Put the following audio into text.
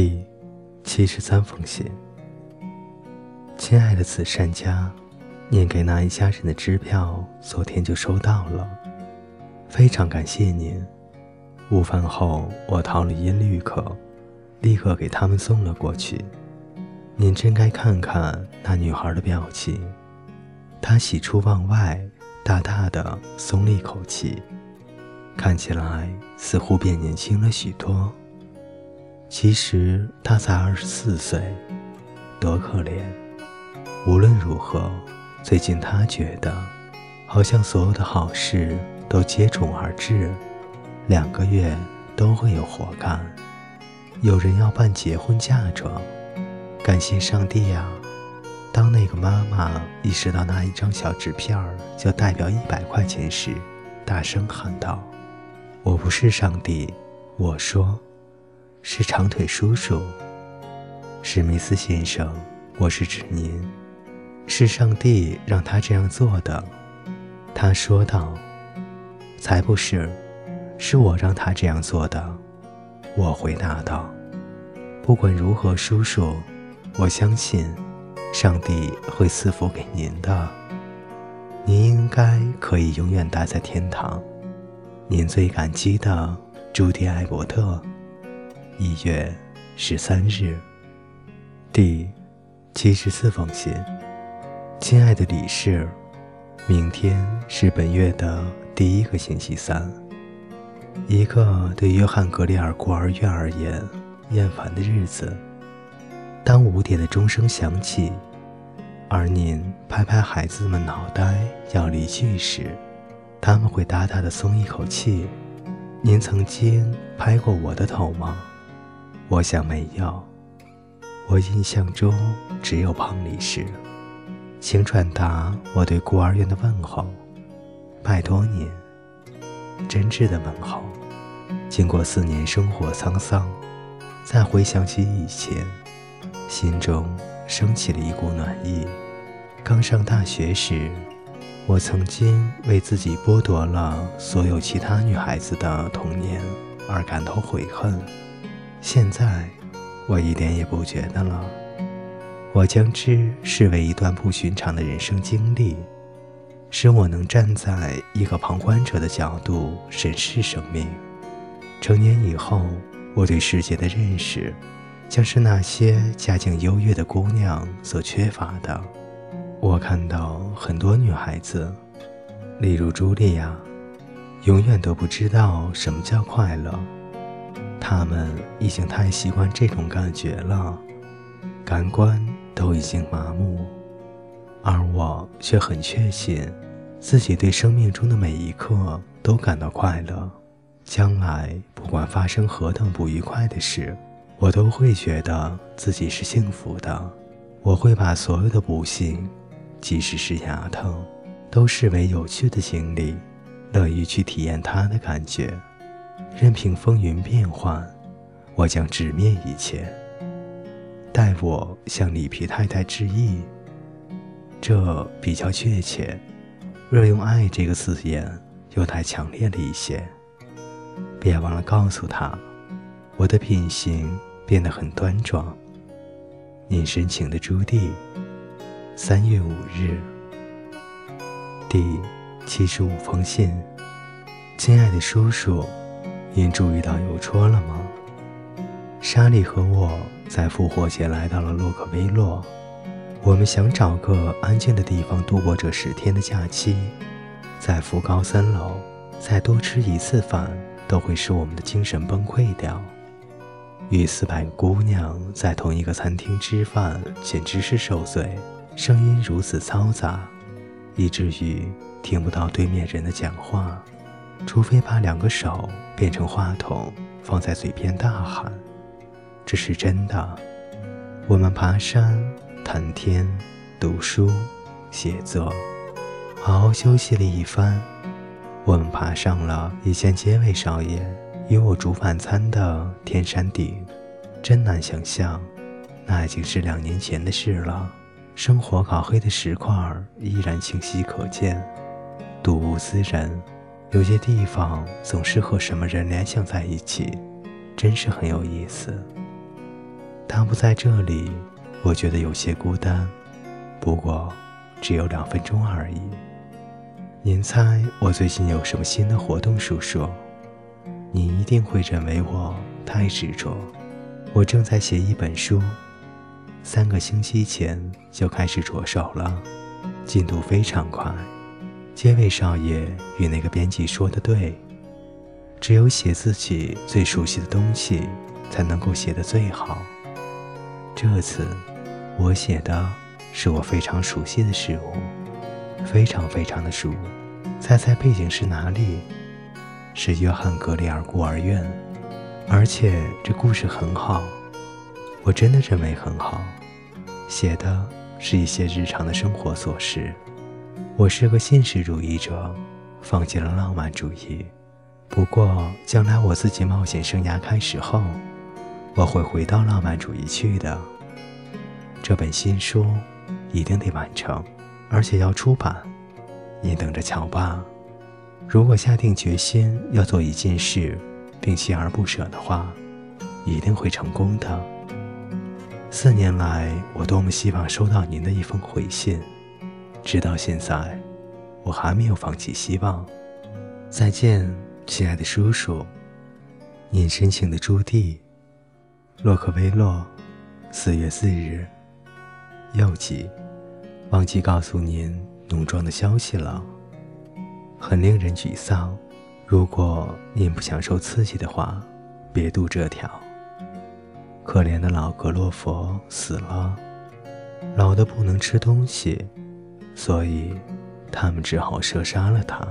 第七十三封信，亲爱的慈善家，您给那一家人的支票昨天就收到了，非常感谢您。午饭后，我掏了音律课，立刻给他们送了过去。您真该看看那女孩的表情，她喜出望外，大大的松了一口气，看起来似乎变年轻了许多。其实他才二十四岁，多可怜！无论如何，最近他觉得，好像所有的好事都接踵而至，两个月都会有活干。有人要办结婚嫁妆，感谢上帝呀！当那个妈妈意识到那一张小纸片儿就代表一百块钱时，大声喊道：“我不是上帝！”我说。是长腿叔叔，史密斯先生，我是指您。是上帝让他这样做的，他说道。才不是，是我让他这样做的，我回答道。不管如何，叔叔，我相信，上帝会赐福给您的。您应该可以永远待在天堂。您最感激的朱迪·艾伯特。一月十三日，第七十四封信。亲爱的李氏，明天是本月的第一个星期三，一个对约翰格里尔孤儿院而言厌烦的日子。当五点的钟声响起，而您拍拍孩子们脑袋要离去时，他们会大大的松一口气。您曾经拍过我的头吗？我想没有，我印象中只有胖理事，请转达我对孤儿院的问候，拜托您，真挚的问候。经过四年生活沧桑，再回想起以前，心中升起了一股暖意。刚上大学时，我曾经为自己剥夺了所有其他女孩子的童年而感到悔恨。现在，我一点也不觉得了。我将之视为一段不寻常的人生经历，使我能站在一个旁观者的角度审视生命。成年以后，我对世界的认识，将是那些家境优越的姑娘所缺乏的。我看到很多女孩子，例如茱莉亚，永远都不知道什么叫快乐。他们已经太习惯这种感觉了，感官都已经麻木，而我却很确信，自己对生命中的每一刻都感到快乐。将来不管发生何等不愉快的事，我都会觉得自己是幸福的。我会把所有的不幸，即使是牙疼，都视为有趣的经历，乐于去体验它的感觉。任凭风云变幻，我将直面一切。待我向里皮太太致意，这比较确切。若用“爱”这个字眼，又太强烈了一些。别忘了告诉他，我的品行变得很端庄。您深情的朱棣，三月五日，第七十五封信，亲爱的叔叔。您注意到邮戳了吗？莎莉和我在复活节来到了洛克威洛。我们想找个安静的地方度过这十天的假期。在福高三楼再多吃一次饭，都会使我们的精神崩溃掉。与四百个姑娘在同一个餐厅吃饭，简直是受罪。声音如此嘈杂，以至于听不到对面人的讲话。除非把两个手变成话筒，放在嘴边大喊，这是真的。我们爬山、谈天、读书、写作，好好休息了一番。我们爬上了以前杰伟少爷与我煮晚餐的天山顶，真难想象，那已经是两年前的事了。生活烤黑的石块依然清晰可见，睹物思人。有些地方总是和什么人联想在一起，真是很有意思。他不在这里，我觉得有些孤单。不过，只有两分钟而已。您猜我最近有什么新的活动？叔叔，你一定会认为我太执着。我正在写一本书，三个星期前就开始着手了，进度非常快。街尾少爷与那个编辑说的对，只有写自己最熟悉的东西，才能够写得最好。这次我写的是我非常熟悉的事物，非常非常的熟。猜猜背景是哪里？是约翰·格里尔孤儿院，而且这故事很好，我真的认为很好。写的是一些日常的生活琐事。我是个现实主义者，放弃了浪漫主义。不过将来我自己冒险生涯开始后。我会回到浪漫主义去的。这本新书一定得完成，而且要出版。你等着瞧吧。如果下定决心要做一件事，并锲而不舍的话，一定会成功的。四年来，我多么希望收到您的一封回信，直到现在，我还没有放弃希望。再见，亲爱的叔叔。您深情的朱棣。洛克威洛，四月四日。又记，忘记告诉您农庄的消息了，很令人沮丧。如果您不想受刺激的话，别读这条。可怜的老格洛佛死了，老的不能吃东西，所以他们只好射杀了他。